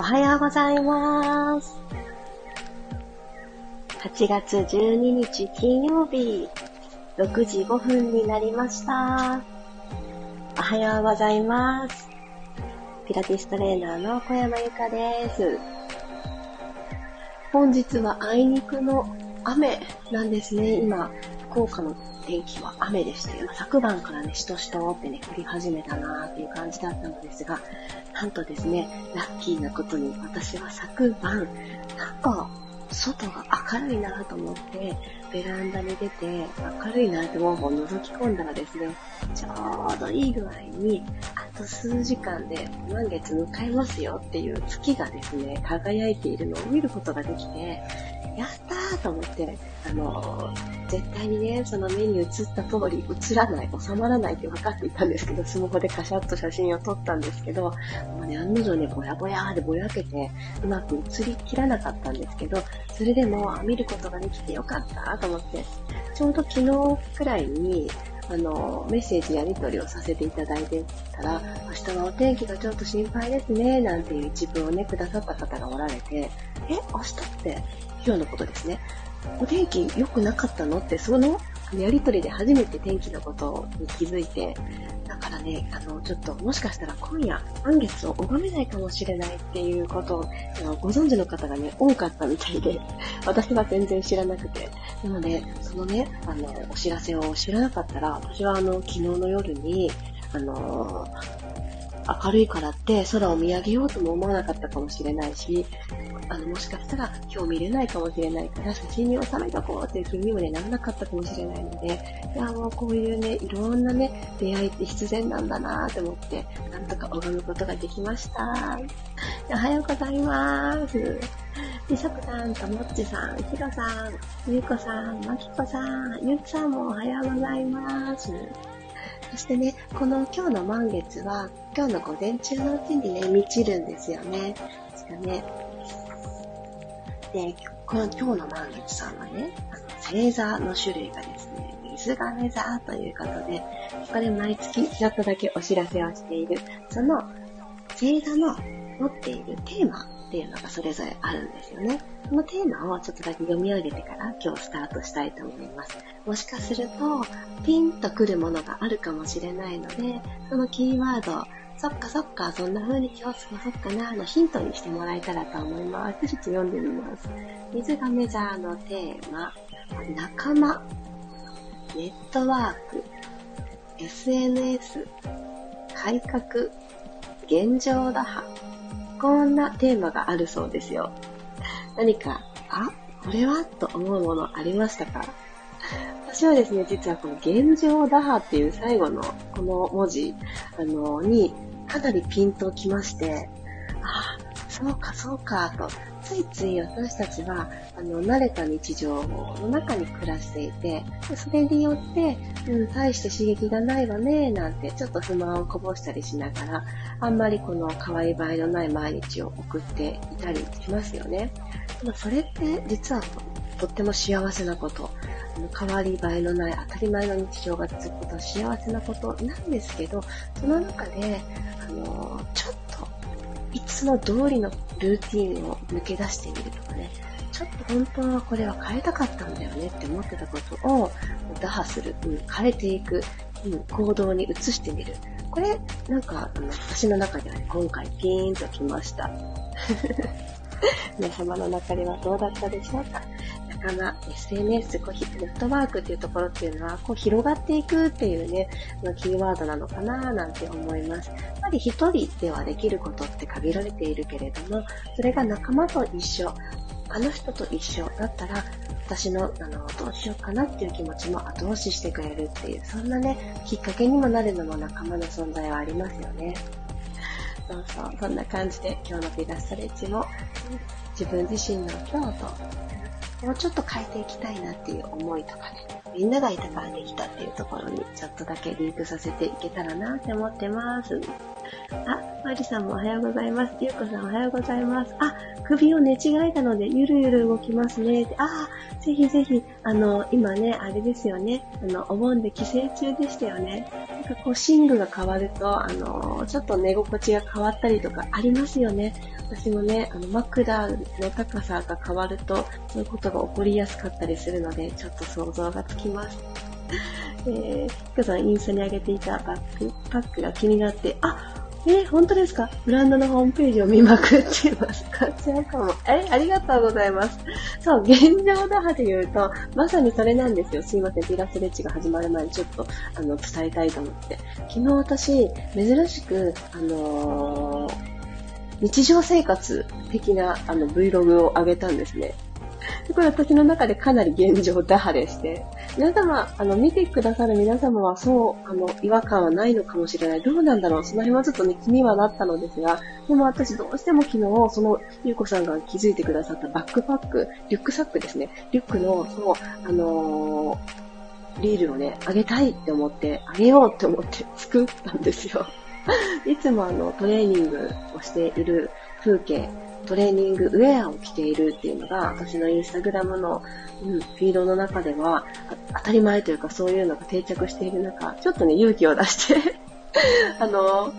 おはようございます。8月12日金曜日、6時5分になりました。おはようございます。ピラティストレーナーの小山由かです。本日はあいにくの雨なんですね。今、福岡の天気は雨でして、まあ、昨晩からね、しとしとってね、降り始めたなーっていう感じだったのですが、なんとですね、ラッキーなことに私は昨晩、なんか、外が明るいなと思って、ベランダに出て、明るいなって思う覗き込んだらですね、ちょうどいい具合に、あと数時間で満月迎えますよっていう月がですね、輝いているのを見ることができて、やったーと思って、あの、絶対にね、その目に映った通り映らない、収まらないって分かっていたんですけど、スマホでカシャッと写真を撮ったんですけど、もうね、案の定ね、ぼやぼやーでぼやけて、うまく映りきらなかったんですけど、それでも見ることができてよかったと思って、ちょうど昨日くらいに、あの、メッセージやり取りをさせていただいてたら、明日はお天気がちょっと心配ですね、なんていう一文をね、くださった方がおられて、え、明日って今日のことですね。お天気良くなかったの？って、そのやりとりで初めて天気のことに気づいて、だからね、あの、ちょっともしかしたら今夜、満月を拝めないかもしれないっていうことをご存知の方がね、多かったみたいで、私は全然知らなくて。なので、そのね、あの、お知らせを知らなかったら、私はあの、昨日の夜に、あの明るいからって空を見上げようとも思わなかったかもしれないし、あの、もしかしたら今日見れないかもしれないから写真に収めとこうっていう気にもね、ならなかったかもしれないので、いや、もうこういうね、いろんなね、出会いって必然なんだなぁと思って、なんとか拝むことができました。おはようございます。リサクさん、ともっちさん、ひろさん、ゆうこさん、まきこさん、ゆうきさんもおはようございます。そしてね、この今日の満月は、今日の午前中のうちにね、満ちるんですよね。確かね。で、この今日の満月さんはね、あの星座の種類がですね、水亀座ということで、これ毎月ちょっとだけお知らせをしている、その星座の持っているテーマっていうのがそれぞれあるんですよね。そのテーマをちょっとだけ読み上げてから今日スタートしたいと思います。もしかすると、ピンとくるものがあるかもしれないので、そのキーワード、そっかそっか、そんな風に今日過ごそっかな、のヒントにしてもらえたらと思います。ちょっと読んでみます。水亀座のテーマ、仲間、ネットワーク、SNS、改革、現状打破。こんなテーマがあるそうですよ。何か、あ、これはと思うものありましたか？私はですね、実はこの現状打破っていう最後のこの文字、あの、にかなりピンときまして、あ、そうかそうかと、ついつい私たちは、あの、慣れた日常の中に暮らしていて、それによって、うん、大して刺激がないわね、なんて、ちょっと不満をこぼしたりしながら、あんまりこの変わり映えのない毎日を送っていたりしますよね。それって実はとっても幸せなこと。変わり映えのない当たり前の日常が続くことは幸せなことなんですけど、その中で、あの、ちょっ、つも通りのルーティンを抜け出してみるとかね、ちょっと本当はこれは変えたかったんだよねって思ってたことを打破する、うん、変えていく、うん、行動に移してみる。これ、なんか、あの、私の中ではね、今回ピーンときました。皆様の中ではどうだったでしょうか？仲間、SNS、こうネットワークっていうところっていうのは、こう広がっていくっていうね、キーワードなのかななんて思います。やっぱり一人ではできることって限られているけれども、それが仲間と一緒、あの人と一緒だったら、私の、あの、どうしようかなっていう気持ちも後押ししてくれるっていう、そんなね、きっかけにもなるのも仲間の存在はありますよね。そうそう、そんな感じで今日のピラストレッチも、自分自身の今日ともうちょっと変えていきたいなっていう思いとかね、みんながいたからできたっていうところにちょっとだけリンクさせていけたらなって思ってます。あ、マリさんもおはようございます。ゆうこさんおはようございます。あ、首を寝違えたのでゆるゆる動きますね。あ、ぜひぜひ、あの、今ね、あれですよね。あの、お盆で帰省中でしたよね。だかこう寝具が変わると、あの、ちょっと寝心地が変わったりとかありますよね。私もね、あの、枕の高さが変わると、そういうことが起こりやすかったりするので、ちょっと想像がつきます。えー、ひかさんインスタに上げていたバックパックが気になって、あ、え、本当ですか？ブランドのホームページを見まくってます。こちらかも。え、ありがとうございます。そう、現状打破で言うと、まさにそれなんですよ。すいません、ピラスレッチが始まる前にちょっと、あの、伝えたいと思って。昨日私、珍しく、あのー、日常生活的な、あの、Vlog を上げたんですね。これ私の中でかなり現状打破でして、皆様、あの、見てくださる皆様はそう、あの、違和感はないのかもしれない。どうなんだろうその辺はちょっとね、気にはなったのですが、でも私どうしても昨日、その、ゆうこさんが気づいてくださったバックパック、リュックサックですね。リュックの、そう、あのー、リールをね、あげたいって思って、あげようって思って作ったんですよ。いつもあの、トレーニングをしている風景、トレーニングウェアを着ているっていうのが、私のインスタグラムの、うん、フィードの中では、当たり前というかそういうのが定着している中、ちょっとね、勇気を出して あの、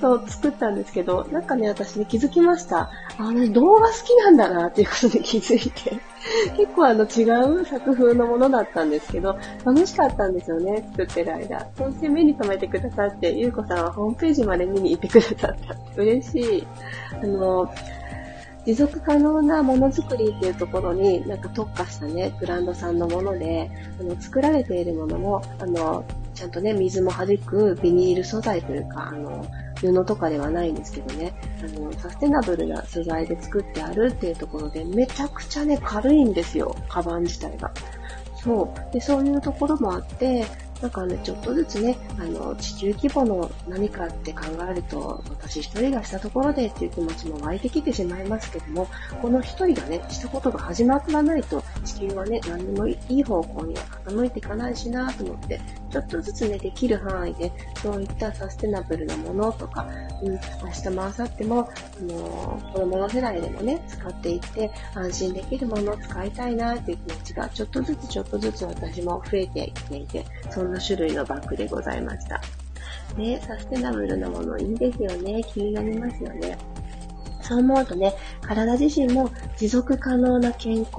そう、作ったんですけど、なんかね、私ね、気づきました。あの、動画好きなんだなっていうことに気づいて。結構あの、違う作風のものだったんですけど、楽しかったんですよね、作ってる間。そして目に留めてくださって、ゆうこさんはホームページまで見に行ってくださった。嬉しい。あの、持続可能なものづくりっていうところになんか特化したね、ブランドさんのもので、あの、作られているものも、あの、ちゃんとね、水も弾くビニール素材というか、あの、布とかではないんですけどね、あの、サステナブルな素材で作ってあるっていうところで、めちゃくちゃね、軽いんですよ、カバン自体が。そう。で、そういうところもあって、なんかね、ちょっとずつね、あの、地球規模の何かって考えると、私一人がしたところでっていう気持ちも湧いてきてしまいますけども、この一人がね、したことが始まらないと、地球はね、何でもいい方向には傾いていかないしなと思って、ちょっとずつね、できる範囲で、そういったサステナブルなものとか、うん、明日も明後日も、あのー、子供の世代でもね、使っていって、安心できるものを使いたいなっていう気持ちが、ちょっとずつちょっとずつ私も増えていっていて、そんな種類のバッグでございました。ね、サステナブルなものいいですよね。気になりますよね。そう思うとね、体自身も持続可能な健康、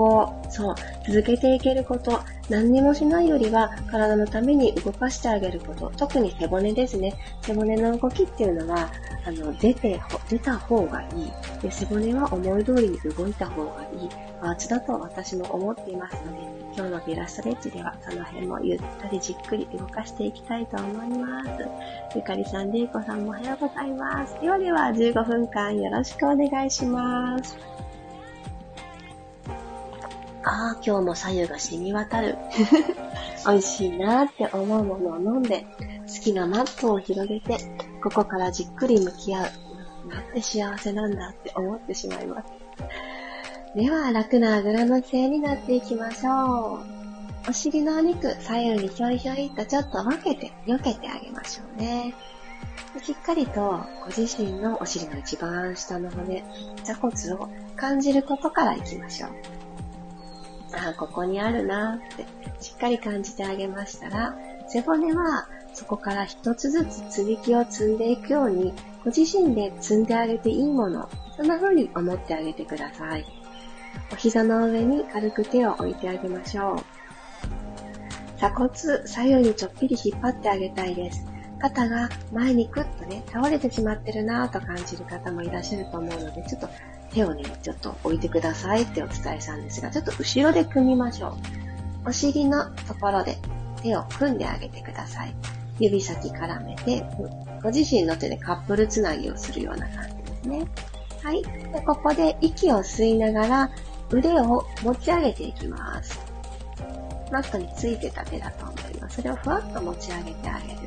そう、続けていけること、何にもしないよりは体のために動かしてあげること、特に背骨ですね。背骨の動きっていうのは、あの、出て、出た方がいい。で背骨は思い通りに動いた方がいい。パーツだと私も思っていますので、今日のピラストレッチではその辺もゆったりじっくり動かしていきたいと思います。ゆかりさん、れいこさんもおはようございます。ではでは15分間よろしくお願いします。ああ、今日も左右が染み渡る。美味しいなって思うものを飲んで、好きなマットを広げて、ここからじっくり向き合う。なんて幸せなんだって思ってしまいます。では、楽なあぐらの姿勢になっていきましょう。お尻のお肉、左右にひょいひょいとちょっと分けて、避けてあげましょうね。しっかりとご自身のお尻の一番下の骨、座骨を感じることからいきましょう。ああ、ここにあるなってしっかり感じてあげましたら、背骨はそこから一つずつ積み木を積んでいくように、ご自身で積んであげていいもの、そんな風に思ってあげてください。お膝の上に軽く手を置いてあげましょう。鎖骨、左右にちょっぴり引っ張ってあげたいです。肩が前にクッとね、倒れてしまってるなぁと感じる方もいらっしゃると思うので、ちょっと手をね、ちょっと置いてくださいってお伝えしたんですが、ちょっと後ろで組みましょう。お尻のところで手を組んであげてください。指先絡めて、ご自身の手でカップルつなぎをするような感じですね。はい。でここで息を吸いながら腕を持ち上げていきます。マットについてた手だと思います。それをふわっと持ち上げてあげる。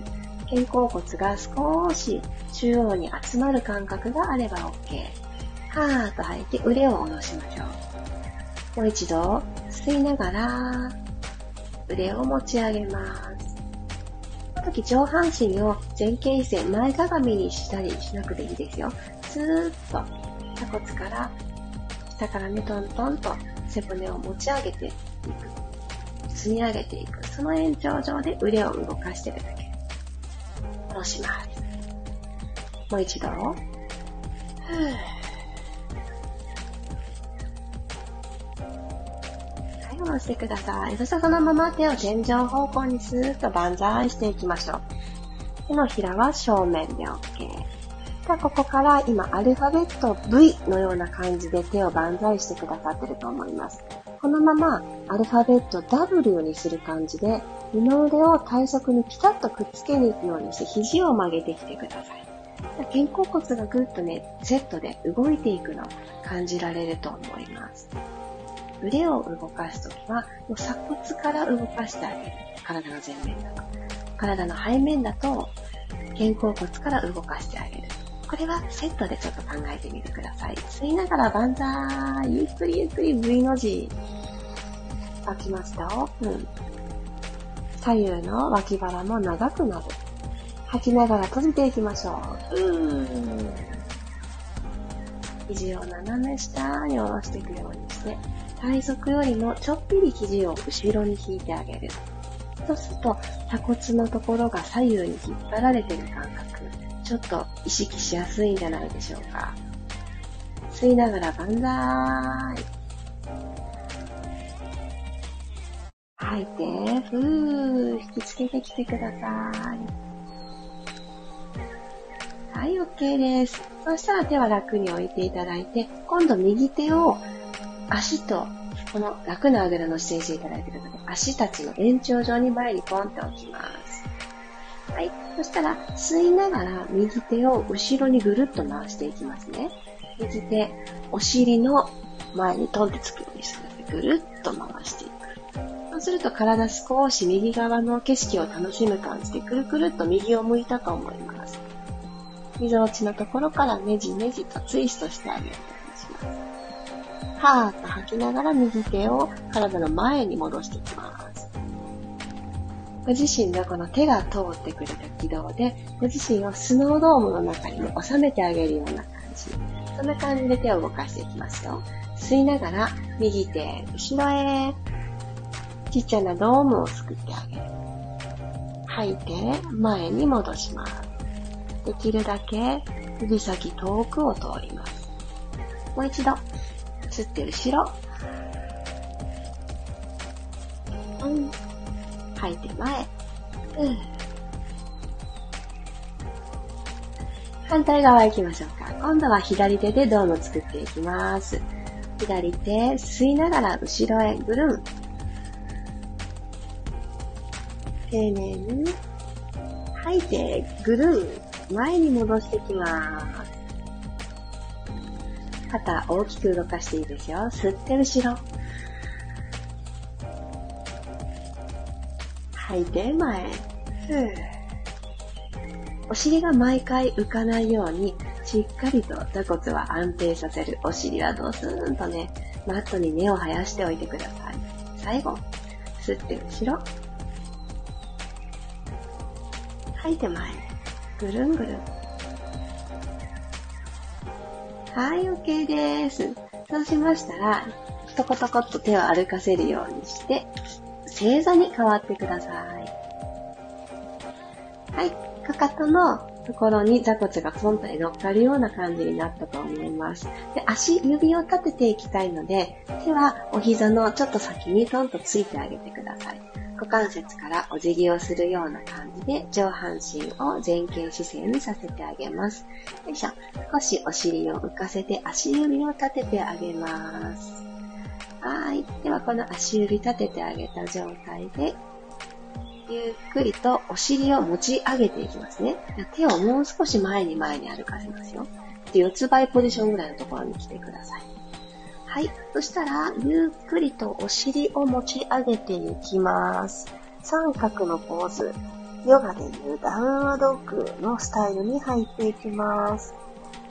肩甲骨が少し中央に集まる感覚があれば OK。はーっと吐いて腕を下ろしましょう。もう一度吸いながら腕を持ち上げます。この時上半身を前傾姿勢、前かがみにしたりしなくていいですよ。スーッと鎖骨から下からねトントンと背骨を持ち上げていく。積み上げていく。その延長上で腕を動かしてるだけ。戻します。もう一度。はい、下ろしてください。そしたらそのまま手を天井方向にスーッと万歳していきましょう。手のひらは正面で OK。では、ここから今、アルファベット V のような感じで手を万歳してくださってると思います。このまま、アルファベット W にする感じで、二の腕を体側にピタッとくっつけに行くようにして、肘を曲げてきてください。肩甲骨がぐっとね、セットで動いていくのを感じられると思います。腕を動かすときは、もう鎖骨から動かしてあげる。体の前面だと。体の背面だと、肩甲骨から動かしてあげる。これはセットでちょっと考えてみてください。吸いながら万歳。ゆっくりゆっくり V の字。開きました。オープン。左右の脇腹も長くなる。吐きながら閉じていきましょう。うーん。肘を斜め下に下ろしていくようにして、体側よりもちょっぴり肘を後ろに引いてあげる。そうすると、鎖骨のところが左右に引っ張られてる感覚。ちょっと意識しやすいんじゃないでしょうか。吸いながら万歳。吐いて、ふー、引きつけてきてください。はい、OK です。そしたら手は楽に置いていただいて、今度右手を足と、この楽なあぐらの姿勢していただいているので、足たちの延長上に前にポンって置きます。はい。そしたら、吸いながら右手を後ろにぐるっと回していきますね。右手、お尻の前にトンってつくようにするので、ぐるっと回していく。そうすると体少し右側の景色を楽しむ感じで、くるくるっと右を向いたと思います。溝落ちのところからねじねじとツイストしてあげるようにします。はーっと吐きながら右手を体の前に戻していきます。ご自身のこの手が通ってくれた軌道で、ご自身をスノードームの中に、ね、収めてあげるような感じ。そんな感じで手を動かしていきますよ。吸いながら、右手、後ろへ、ちっちゃなドームを作ってあげる。吐いて、前に戻します。できるだけ、指先遠くを通ります。もう一度、吸って後ろ。うん吐いて前。うん。反対側行きましょうか。今度は左手でドーム作っていきます。左手、吸いながら後ろへぐるん。丁寧に吐いてぐるん。前に戻していきます。肩大きく動かしていいですよ。吸って後ろ。吐いて前。ふ。お尻が毎回浮かないように、しっかりと座骨は安定させる。お尻はドスーンとね、マットに根を生やしておいてください。最後、吸って後ろ。吐いて前。ぐるんぐるん。はい、OK です。そうしましたら、トコトコっと手を歩かせるようにして、正座に変わってください。はい。かかとのところに座骨がポンと乗っかるような感じになったと思います。で足、指を立てていきたいので、手はお膝のちょっと先にトンとついてあげてください。股関節からお辞儀をするような感じで上半身を前傾姿勢にさせてあげます。よいしょ。少しお尻を浮かせて足指を立ててあげます。はい。では、この足指立ててあげた状態で、ゆっくりとお尻を持ち上げていきますね。手をもう少し前に前に歩かせますよ。で、四つ倍ポジションぐらいのところに来てください。はい。そしたら、ゆっくりとお尻を持ち上げていきます。三角のポーズ。ヨガでいうダウンワドッグのスタイルに入っていきます。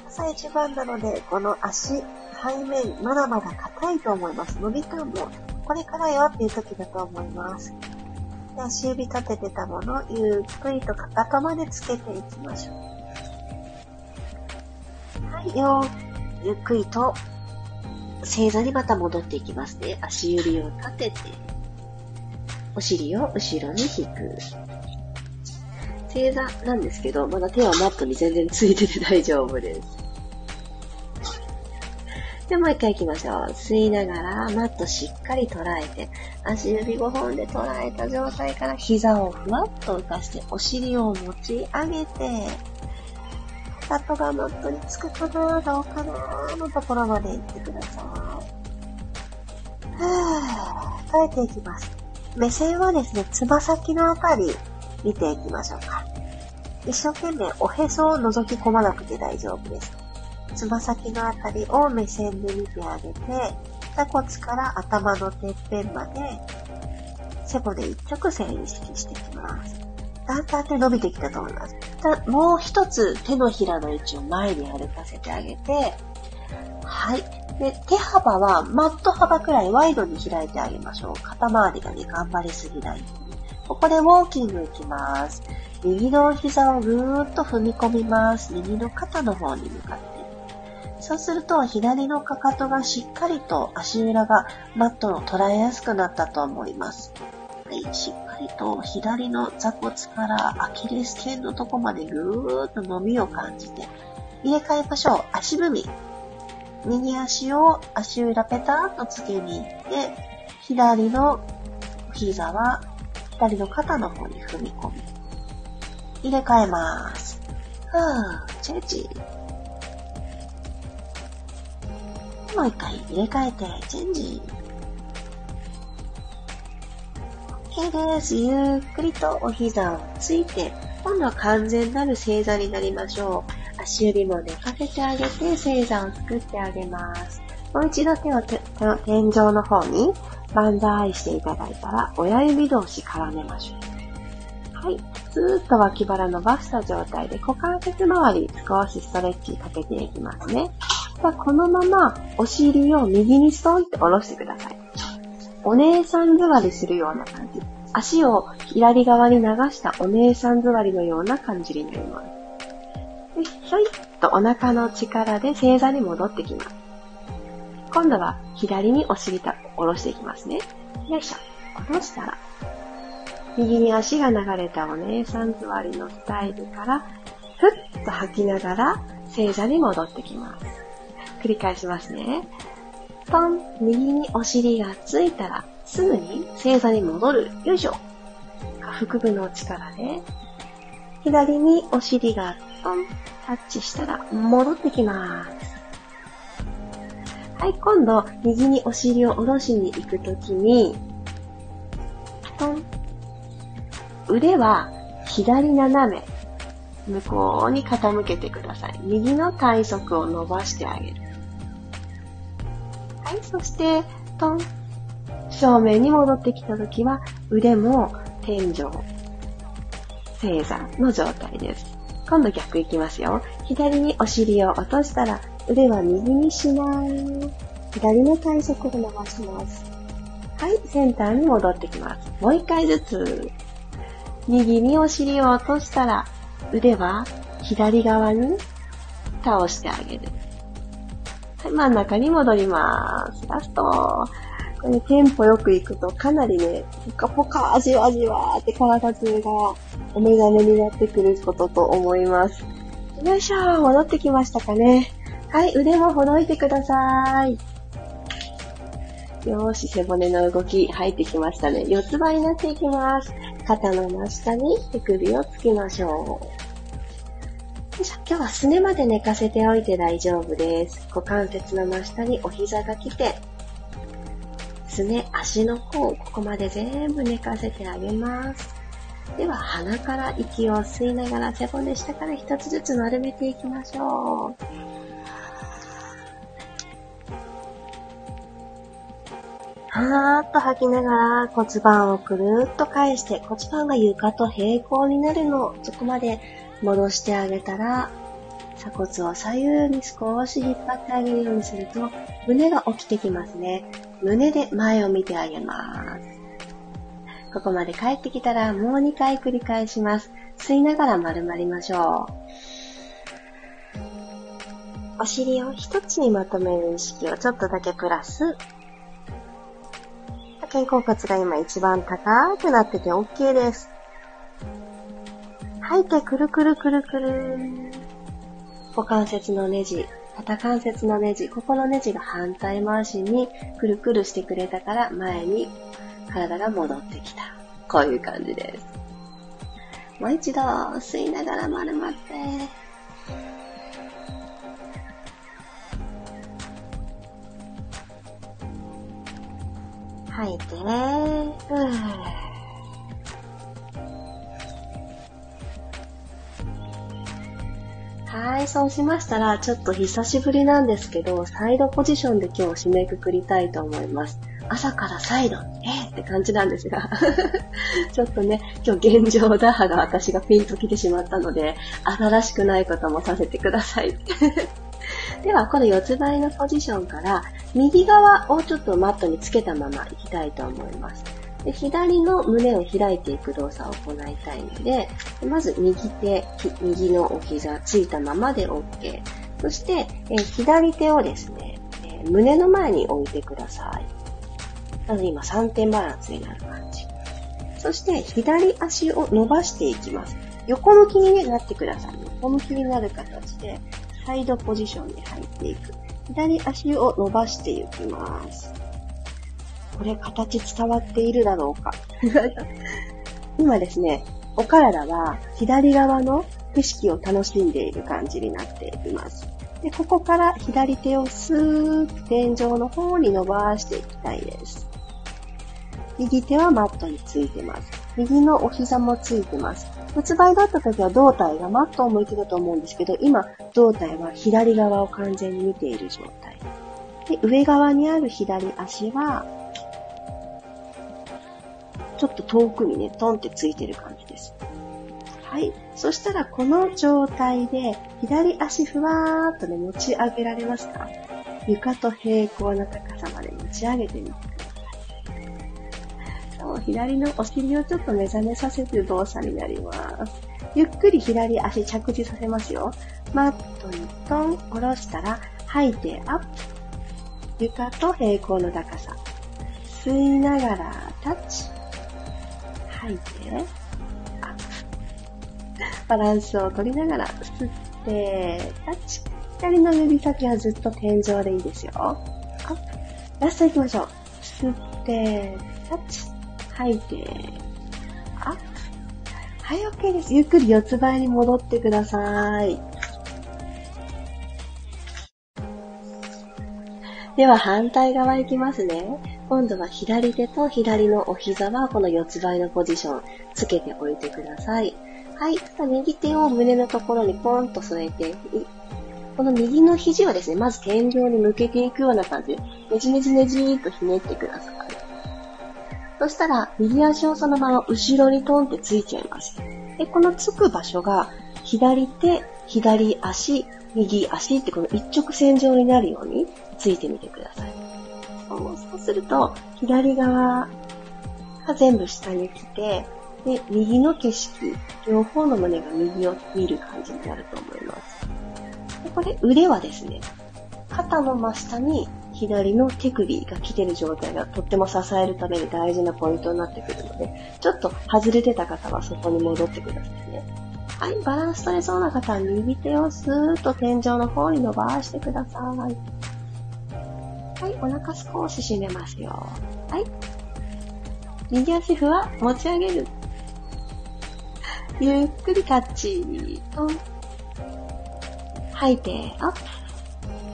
朝一番なので、この足、背面、まだまだ硬いと思います。伸び感も、これからよっていう時だと思います。で足指立ててたもの、ゆっくりとかかとまでつけていきましょう。はい、よゆっくりと、正座にまた戻っていきますね。足指を立てて、お尻を後ろに引く。正座なんですけど、まだ手はマットに全然ついてて大丈夫です。で、もう一回行きましょう。吸いながら、マットしっかり捉えて、足指5本で捉えた状態から膝をふわっと浮かして、お尻を持ち上げて、かかとがマットにつくかなどうかなのところまで行ってください。はぁ、変えていきます。目線はですね、つま先のあたり見ていきましょうか。一生懸命おへそを覗き込まなくて大丈夫です。つま先のあたりを目線で見てあげて、座骨から頭のてっぺんまで、背骨一直線意識していきます。だんだん手伸びてきたと思います。もう一つ手のひらの位置を前に歩かせてあげて、はい。で、手幅はマット幅くらいワイドに開いてあげましょう。肩周りがね、頑張りすぎないように。ここでウォーキングいきます。右の膝をぐーっと踏み込みます。右の肩の方に向かって。そうすると、左のかかとがしっかりと足裏がマットを捉えやすくなったと思います。はい、しっかりと左の座骨からアキレス腱のとこまでぐーっと伸びを感じて、入れ替えましょう。足踏み。右足を足裏ペタッとつけに行って、左の膝は左の肩の方に踏み込み、入れ替えます。ふぅ、チェチ。もう一回入れ替えて、チェンジ。OK です。ゆっくりとお膝をついて、今度は完全なる正座になりましょう。足指も寝かせてあげて、正座を作ってあげます。もう一度手を手天井の方に万歳していただいたら、親指同士絡めましょう。はい。ずーっと脇腹伸ばした状態で股関節周り少しストレッチかけていきますね。さあ、このままお尻を右にストンって下ろしてください。お姉さん座りするような感じ。足を左側に流したお姉さん座りのような感じになります。で、ひょいっとお腹の力で正座に戻ってきます。今度は左にお尻た、下ろしていきますね。よいしょ。下ろしたら、右に足が流れたお姉さん座りのスタイルから、ふっと吐きながら正座に戻ってきます。繰り返しますね。トン、右にお尻がついたら、すぐに正座に戻る。よいしょ。腹部の力で、左にお尻がトン、タッチしたら戻ってきます。はい、今度、右にお尻を下ろしに行くときに、腕は左斜め、向こうに傾けてください。右の体側を伸ばしてあげる。い、そして、トン。正面に戻ってきたときは、腕も天井、正座の状態です。今度逆いきますよ。左にお尻を落としたら、腕は右にします。左の体側を伸ばします。はい、センターに戻ってきます。もう一回ずつ。右にお尻を落としたら、腕は左側に倒してあげる。はい、真ん中に戻ります。ラスト。これテンポよく行くとかなりね、ポカポカ、じわじわって体中がお目覚めになってくることと思います。よいしょ戻ってきましたかね。はい、腕もほどいてください。よーし、背骨の動き入ってきましたね。四つ葉になっていきます。肩の真下に手首をつきましょう。じゃ今日はすねまで寝かせておいて大丈夫です。股関節の真下にお膝が来て、すね、足の甲、ここまで全部寝かせてあげます。では、鼻から息を吸いながら背骨下から一つずつ丸めていきましょう。はーっと吐きながら骨盤をくるっと返して骨盤が床と平行になるのをそこまで戻してあげたら鎖骨を左右に少し引っ張ってあげるようにすると胸が起きてきますね。胸で前を見てあげます。ここまで帰ってきたらもう2回繰り返します。吸いながら丸まりましょう。お尻を一つにまとめる意識をちょっとだけプラス肩甲骨が今一番高くなってて OK です。吐いてくるくるくるくる。股関節のネジ、肩関節のネジ、ここのネジが反対回しにくるくるしてくれたから前に体が戻ってきた。こういう感じです。もう一度吸いながら丸まって。吐いて、ふぅ。はい、そうしましたら、ちょっと久しぶりなんですけど、サイドポジションで今日締めくくりたいと思います。朝からサイド、えー、って感じなんですが ちょっとね、今日現状打破が私がピンと来てしまったので、新しくないこともさせてください。では、この四つ倍のポジションから、右側をちょっとマットにつけたまま行きたいと思います。で左の胸を開いていく動作を行いたいので、まず右手、右のお膝ついたままで OK。そして、え左手をですね、え胸の前に置いてください。なので今3点バランスになる感じ。そして左足を伸ばしていきます。横向きに、ねなってください。横向きになる形で、サイドポジションに入っていく。左足を伸ばしていきます。これ形伝わっているだろうか 今ですね、お体は左側の景色を楽しんでいる感じになっています。で、ここから左手をスーッと天井の方に伸ばしていきたいです。右手はマットについてます。右のお膝もついてます。四つ倍だった時は胴体がマットを向いてたと思うんですけど、今、胴体は左側を完全に見ている状態。で、上側にある左足は、ちょっと遠くにね、トンってついてる感じです。はい。そしたら、この状態で、左足ふわーっとね、持ち上げられますか？床と平行な高さまで持ち上げてみてください。そう、左のお尻をちょっと目覚めさせる動作になります。ゆっくり左足着地させますよ。マットにトン、下ろしたら、吐いてアップ。床と平行の高さ。吸いながらタッチ。吐いて、バランスを取りながら、吸って、タッチ。左の指先はずっと天井でいいですよ。アップ。ラスト行きましょう。吸って、タッチ。吐いて、アップ。はい、OK です。ゆっくり四つ倍に戻ってください。では反対側行きますね。今度は左手と左のお膝はこの四つ倍のポジションつけておいてください。はい。右手を胸のところにポンと添えて、この右の肘はですね、まず天井に向けていくような感じで、ねじねじねじーっとひねってください。そしたら、右足をそのまま後ろにトンってついちゃいます。で、このつく場所が、左手、左足、右足ってこの一直線上になるようについてみてください。そうすると、左側が全部下に来て、で、右の景色、両方の胸が右を見る感じになると思います。でこれ、腕はですね、肩の真下に左の手首が来てる状態がとっても支えるために大事なポイントになってくるので、ちょっと外れてた方はそこに戻ってくださいね。はい、バランス取れそうな方は右手をスーッと天井の方に伸ばしてください。はい、お腹少し締めますよ。はい。右足ふわ、持ち上げる。ゆっくりタッチ。と、吐いて、アップ。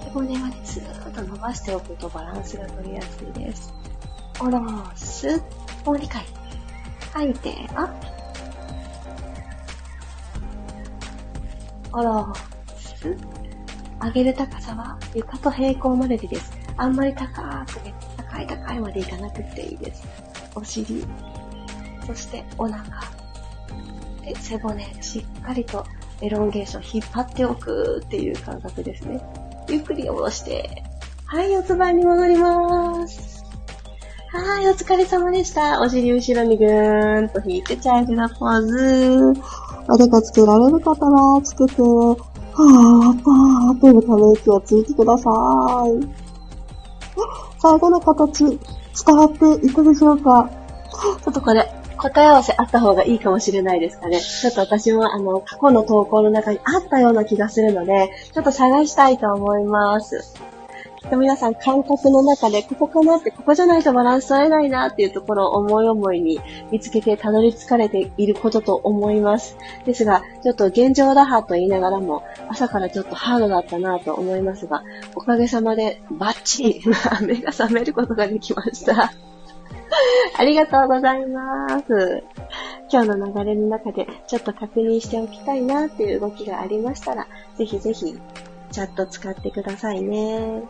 背骨までずーっと伸ばしておくとバランスが取りやすいです。下ろす。もう2回。吐いて、アップ。下ろす。上げる高さは床と平行まででです。あんまり高くね、高い高いまでいかなくていいです。お尻、そしてお腹、で、背骨、しっかりとエロンゲーション引っ張っておくっていう感覚ですね。ゆっくり下ろして、はい、四つ倍に戻ります。はい、お疲れ様でした。お尻後ろにぐーんと引いてチャージのポーズ。おでこつけられる方はつけて、はーパーというため息をついてください。最後の形、伝わっていたでしょうか？ちょっとこれ、答え合わせあった方がいいかもしれないですかね。ちょっと私もあの、過去の投稿の中にあったような気がするので、ちょっと探したいと思います。と皆さん感覚の中で、ここかなって、ここじゃないとバランス取れないなっていうところを思い思いに見つけてたどり着かれていることと思います。ですが、ちょっと現状打破と言いながらも、朝からちょっとハードだったなと思いますが、おかげさまでバッチリ目が覚めることができました。ありがとうございます。今日の流れの中でちょっと確認しておきたいなっていう動きがありましたら、ぜひぜひチャット使ってくださいね。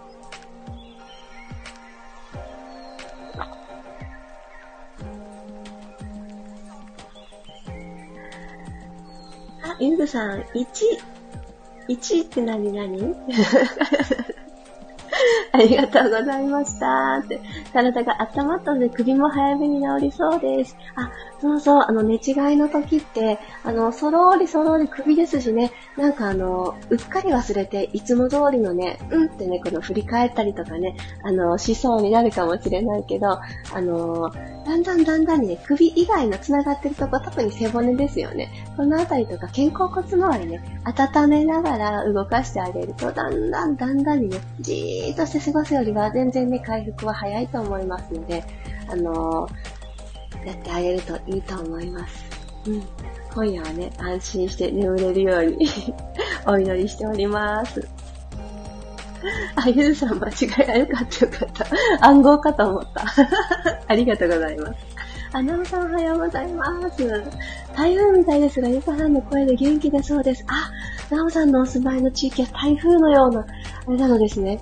あ、ゆずさん、1、1って何々 ありがとうございましたって。体が温まったので首も早めに治りそうです。あ、そうそう、あの寝違いの時って、あの、そろーりそろーり首ですしね、なんかあの、うっかり忘れて、いつも通りのね、うんってね、この振り返ったりとかね、あの、しそうになるかもしれないけど、あの、だんだんだんだんにね、首以外の繋がってるとこ、特に背骨ですよね。このあたりとか肩甲骨周りね、温めながら動かしてあげると、だんだんだんだんにね、じーっとして過ごすよりは全然ね、回復は早いと思いますので、あの、やってあげるといいと思います。うん。今夜はね、安心して眠れるように お祈りしております。あ、ゆずさん間違いがよかったよかった。暗号かと思った。ありがとうございます。あ、なおさんおはようございます。台風みたいですが、ゆかさんの声で元気だそうです。あ、なおさんのお住まいの地域は台風のような、あれなのですね。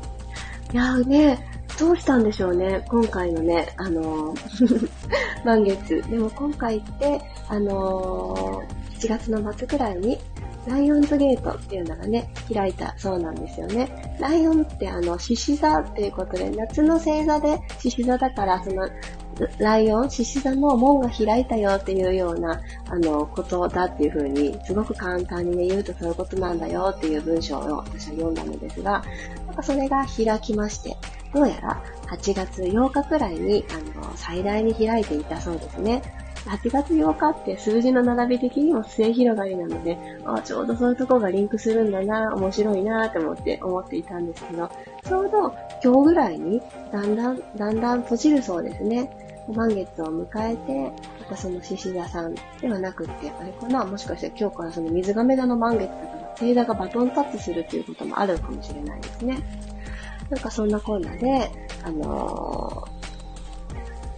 いやーね、どうしたんでしょうね、今回のね、あのー、満月。でも今回って、あのー、7月の末くらいに、ライオンズゲートっていうのがね、開いたそうなんですよね。ライオンってあの、獅子座っていうことで、夏の星座で獅子座だから、その、ライオン、獅子座の門が開いたよっていうような、あの、ことだっていうふうに、すごく簡単にね、言うとそういうことなんだよっていう文章を私は読んだのですが、なんかそれが開きまして、どうやら8月8日くらいに、あの、最大に開いていたそうですね。8月8日って数字の並び的にも末広がりなので、あちょうどそういうとこがリンクするんだな、面白いなって思って思っていたんですけど、ちょうど今日ぐらいにだんだん、だんだん閉じるそうですね。満月を迎えて、またその獅子座さんではなくって、あれかなもしかして今日からその水亀座の満月だから、星座がバトンタッチするっていうこともあるかもしれないですね。なんかそんなこんなで、あの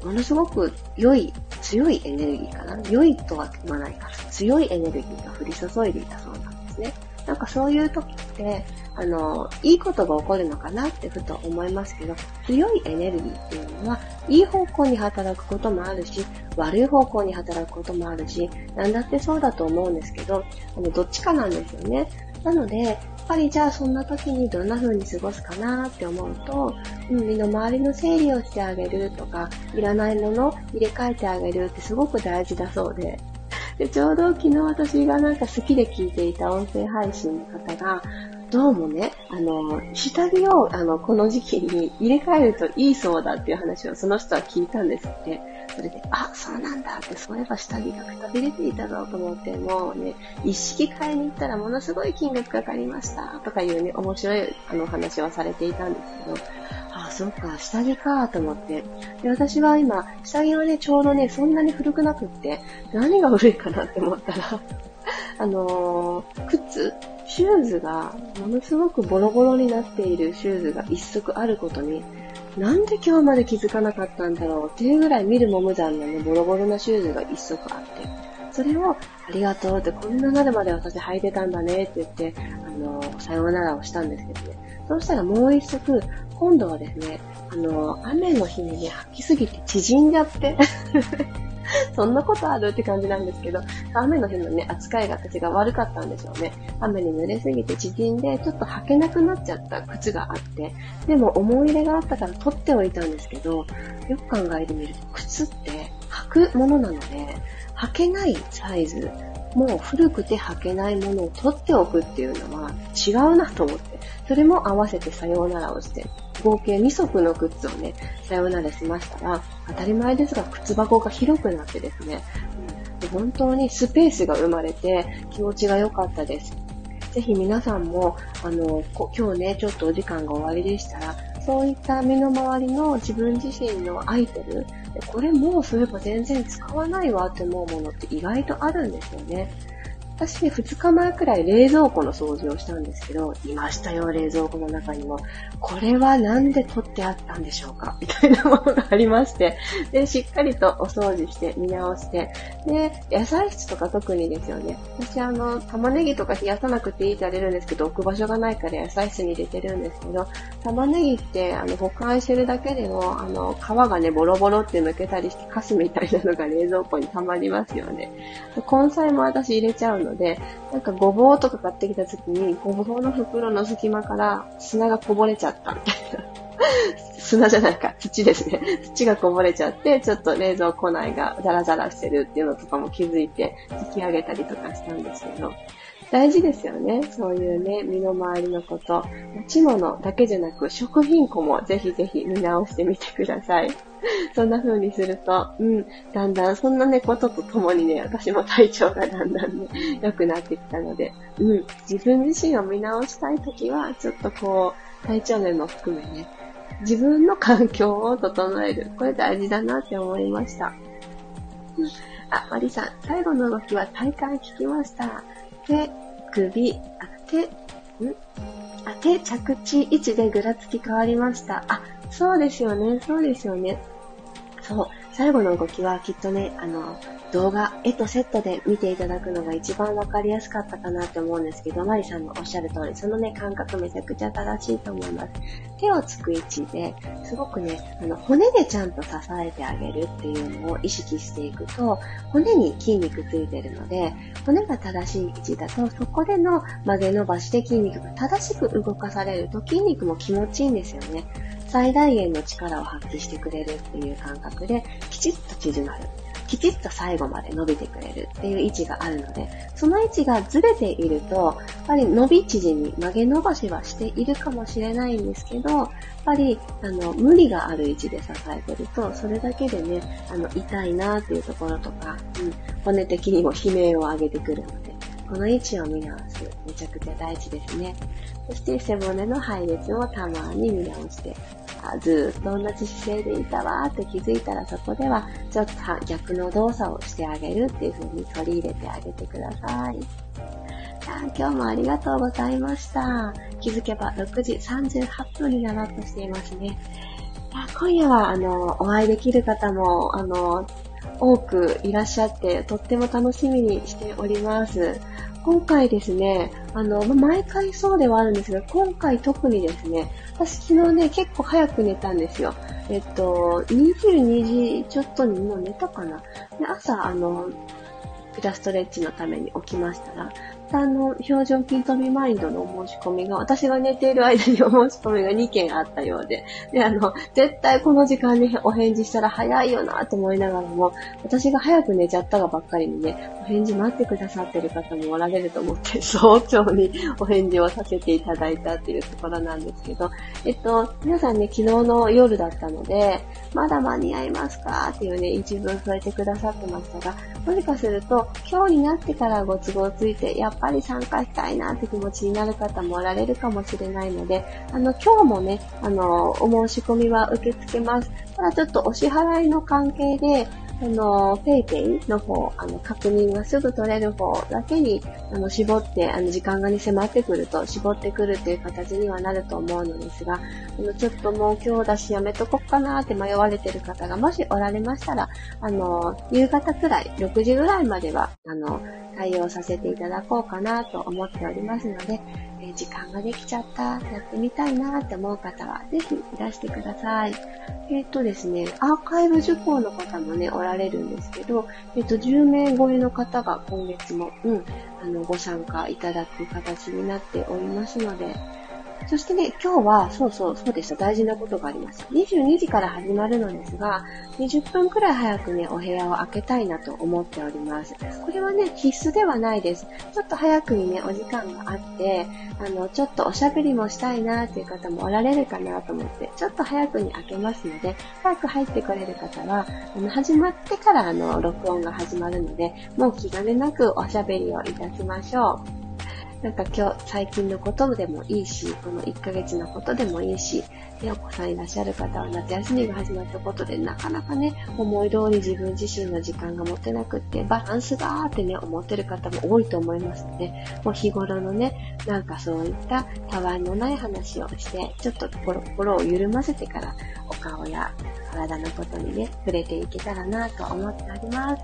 ー、ものすごく良い、強いエネルギーかな良いとは言わないから、強いエネルギーが降り注いでいたそうなんですね。なんかそういう時って、あの、いいことが起こるのかなってふと思いますけど、強いエネルギーっていうのは、いい方向に働くこともあるし、悪い方向に働くこともあるし、なんだってそうだと思うんですけど、あの、どっちかなんですよね。なので、やっぱりじゃあそんな時にどんな風に過ごすかなって思うと、うん、身の回りの整理をしてあげるとか、いらないもの入れ替えてあげるってすごく大事だそうで、で、ちょうど昨日私がなんか好きで聞いていた音声配信の方が、どうもね、あの、下着を、あの、この時期に入れ替えるといいそうだっていう話をその人は聞いたんですって。それで、あ、そうなんだって、そういえば下着がくたびれていたぞと思って、もうね、一式買いに行ったらものすごい金額かかりました、とかいうね、面白い、あの、話はされていたんですけど、そっか、下着かと思って。で、私は今、下着はね、ちょうどね、そんなに古くなくって、何が古いかなって思ったら あのー、靴？シューズが、ものすごくボロボロになっているシューズが一足あることに、なんで今日まで気づかなかったんだろう？っていうぐらい見るも無残なね、ボロボロなシューズが一足あって、それを、ありがとうって、こんななるまで私履いてたんだねって言って、あのー、さようならをしたんですけどね。そうしたらもう一足、今度はですね、あの、雨の日にね、履きすぎて縮んじゃって そんなことあるって感じなんですけど、雨の日のね、扱いが私が悪かったんでしょうね。雨に濡れすぎて縮んで、ちょっと履けなくなっちゃった靴があって、でも思い入れがあったから取っておいたんですけど、よく考えてみると、靴って履くものなので、履けないサイズ、もう古くて履けないものを取っておくっていうのは違うなと思って、それも合わせてさようならをして、合計2足の靴をね、さようならしましたら、当たり前ですが、靴箱が広くなってですね、うん、本当にスペースが生まれて気持ちが良かったです。ぜひ皆さんも、あの、今日ね、ちょっとお時間が終わりでしたら、そういった身の回りの自分自身のアイテム、これもうそういえば全然使わないわって思うものって意外とあるんですよね。私ね、2日前くらい冷蔵庫の掃除をしたんですけど、いましたよ、冷蔵庫の中にも。これはなんで取ってあったんでしょうかみたいなものがありまして、で、しっかりとお掃除して見直して、で、野菜室とか特にですよね。私あの、玉ねぎとか冷やさなくていいって言われるんですけど、置く場所がないから野菜室に入れてるんですけど、玉ねぎってあの、保管してるだけでも、あの、皮がね、ボロボロって抜けたりして、カスみたいなのが冷蔵庫に溜まりますよね。根菜も私入れちゃうので、なんかごぼうとか買ってきた時に、ごぼうの袋の隙間から砂がこぼれちゃったみたいな。砂じゃないか、土ですね。土がこぼれちゃって、ちょっと冷蔵庫内がザラザラしてるっていうのとかも気づいて、引き上げたりとかしたんですけど、大事ですよね。そういうね、身の回りのこと。持ち物だけじゃなく、食品庫もぜひぜひ見直してみてください。そんな風にすると、うん、だんだん、そんなね、こととともにね、私も体調がだんだんね、良くなってきたので、うん、自分自身を見直したいときは、ちょっとこう、体調面も含めね、自分の環境を整える。これ大事だなって思いました。うんあ、マリさん、最後の動きは体幹聞きました。手、首、あ、手、ん？あ、手、着地位置でぐらつき変わりました。あ、そうですよね、そうですよね。そう。最後の動きはきっとね、あの、動画、絵とセットで見ていただくのが一番わかりやすかったかなって思うんですけど、マリさんのおっしゃる通り、そのね、感覚めちゃくちゃ正しいと思います。手をつく位置で、すごくね、あの、骨でちゃんと支えてあげるっていうのを意識していくと、骨に筋肉ついてるので、骨が正しい位置だと、そこでの曲げ伸ばしで筋肉が正しく動かされると筋肉も気持ちいいんですよね。最大限の力を発揮してくれるっていう感覚で、きちっと縮まる。きちっと最後まで伸びてくれるっていう位置があるので、その位置がずれていると、やっぱり伸び縮み、曲げ伸ばしはしているかもしれないんですけど、やっぱり、あの、無理がある位置で支えてると、それだけでね、あの、痛いなっていうところとか、うん、骨的にも悲鳴を上げてくるので、この位置を見直す、めちゃくちゃ大事ですね。そして背骨の配列をたまに見直して、あずっと同じ姿勢でいたわって気づいたらそこではちょっと逆の動作をしてあげるっていう風に取り入れてあげてください。今日もありがとうございました。気づけば6時38分になろうとしていますね。今夜は、あの、お会いできる方も、あの、多くいらっしゃって、とっても楽しみにしております。今回ですね、あの、毎回そうではあるんですが、今回特にですね、私昨日ね、結構早く寝たんですよ。えっと、22時ちょっとにもう寝たかな。で、朝、あの、イラストレッチのために起きましたら、あの、表情筋飛びマインドのお申し込みが、私が寝ている間にお申し込みが2件あったようで、で、あの、絶対この時間にお返事したら早いよなと思いながらも、私が早く寝ちゃったがばっかりにね、お返事待ってくださってる方もおられると思って、早朝にお返事をさせていただいたっていうところなんですけど、えっと、皆さんね、昨日の夜だったので、まだ間に合いますかっていうね、一文添えてくださってましたが、もしかすると、今日になってからご都合ついて、やっぱり参加したいなって気持ちになる方もおられるかもしれないので、あの、今日もね、あの、お申し込みは受け付けます。ただちょっとお支払いの関係で、あの、ペイペイの方、あの、確認がすぐ取れる方だけに、あの、絞って、あの、時間がね、迫ってくると、絞ってくるっていう形にはなると思うのですが、あの、ちょっともう今日だしやめとこっかなって迷われてる方がもしおられましたら、あの、夕方くらい、6時ぐらいまでは、あの、対応させていただこうかなと思っておりますので、え時間ができちゃった、やってみたいなって思う方は、ぜひいらしてください。えっ、ー、とですね、アーカイブ受講の方もね、おられるんですけど、えっ、ー、と、10名超えの方が今月も、うん、あの、ご参加いただく形になっておりますので、そしてね、今日は、そうそう、そうでした。大事なことがあります。22時から始まるのですが、20分くらい早くね、お部屋を開けたいなと思っております。これはね、必須ではないです。ちょっと早くにね、お時間があって、あの、ちょっとおしゃべりもしたいなっていう方もおられるかなと思って、ちょっと早くに開けますので、早く入ってこれる方は、あの、始まってからあの、録音が始まるので、もう気兼ねなくおしゃべりをいたしましょう。なんか今日、最近のことでもいいし、この1ヶ月のことでもいいし、で、お子さんいらっしゃる方は夏休みが始まったことで、なかなかね、思い通り自分自身の時間が持てなくって、バランスがーってね、思ってる方も多いと思いますので、もう日頃のね、なんかそういったたわいのない話をして、ちょっと心を緩ませてから、お顔や体のことにね、触れていけたらなと思っております。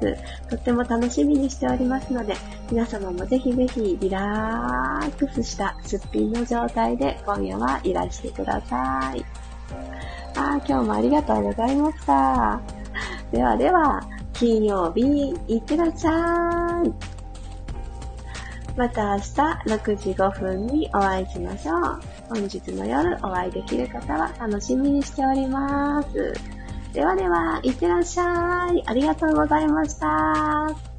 とっても楽しみにしておりますので、皆様もぜひぜひリラーックスしたすっぴんの状態で今夜はいらしてください。あ今日もありがとうございました。ではでは、金曜日、いってらっしゃい。また明日6時5分にお会いしましょう。本日の夜お会いできる方は楽しみにしております。ではでは、いってらっしゃい。ありがとうございました。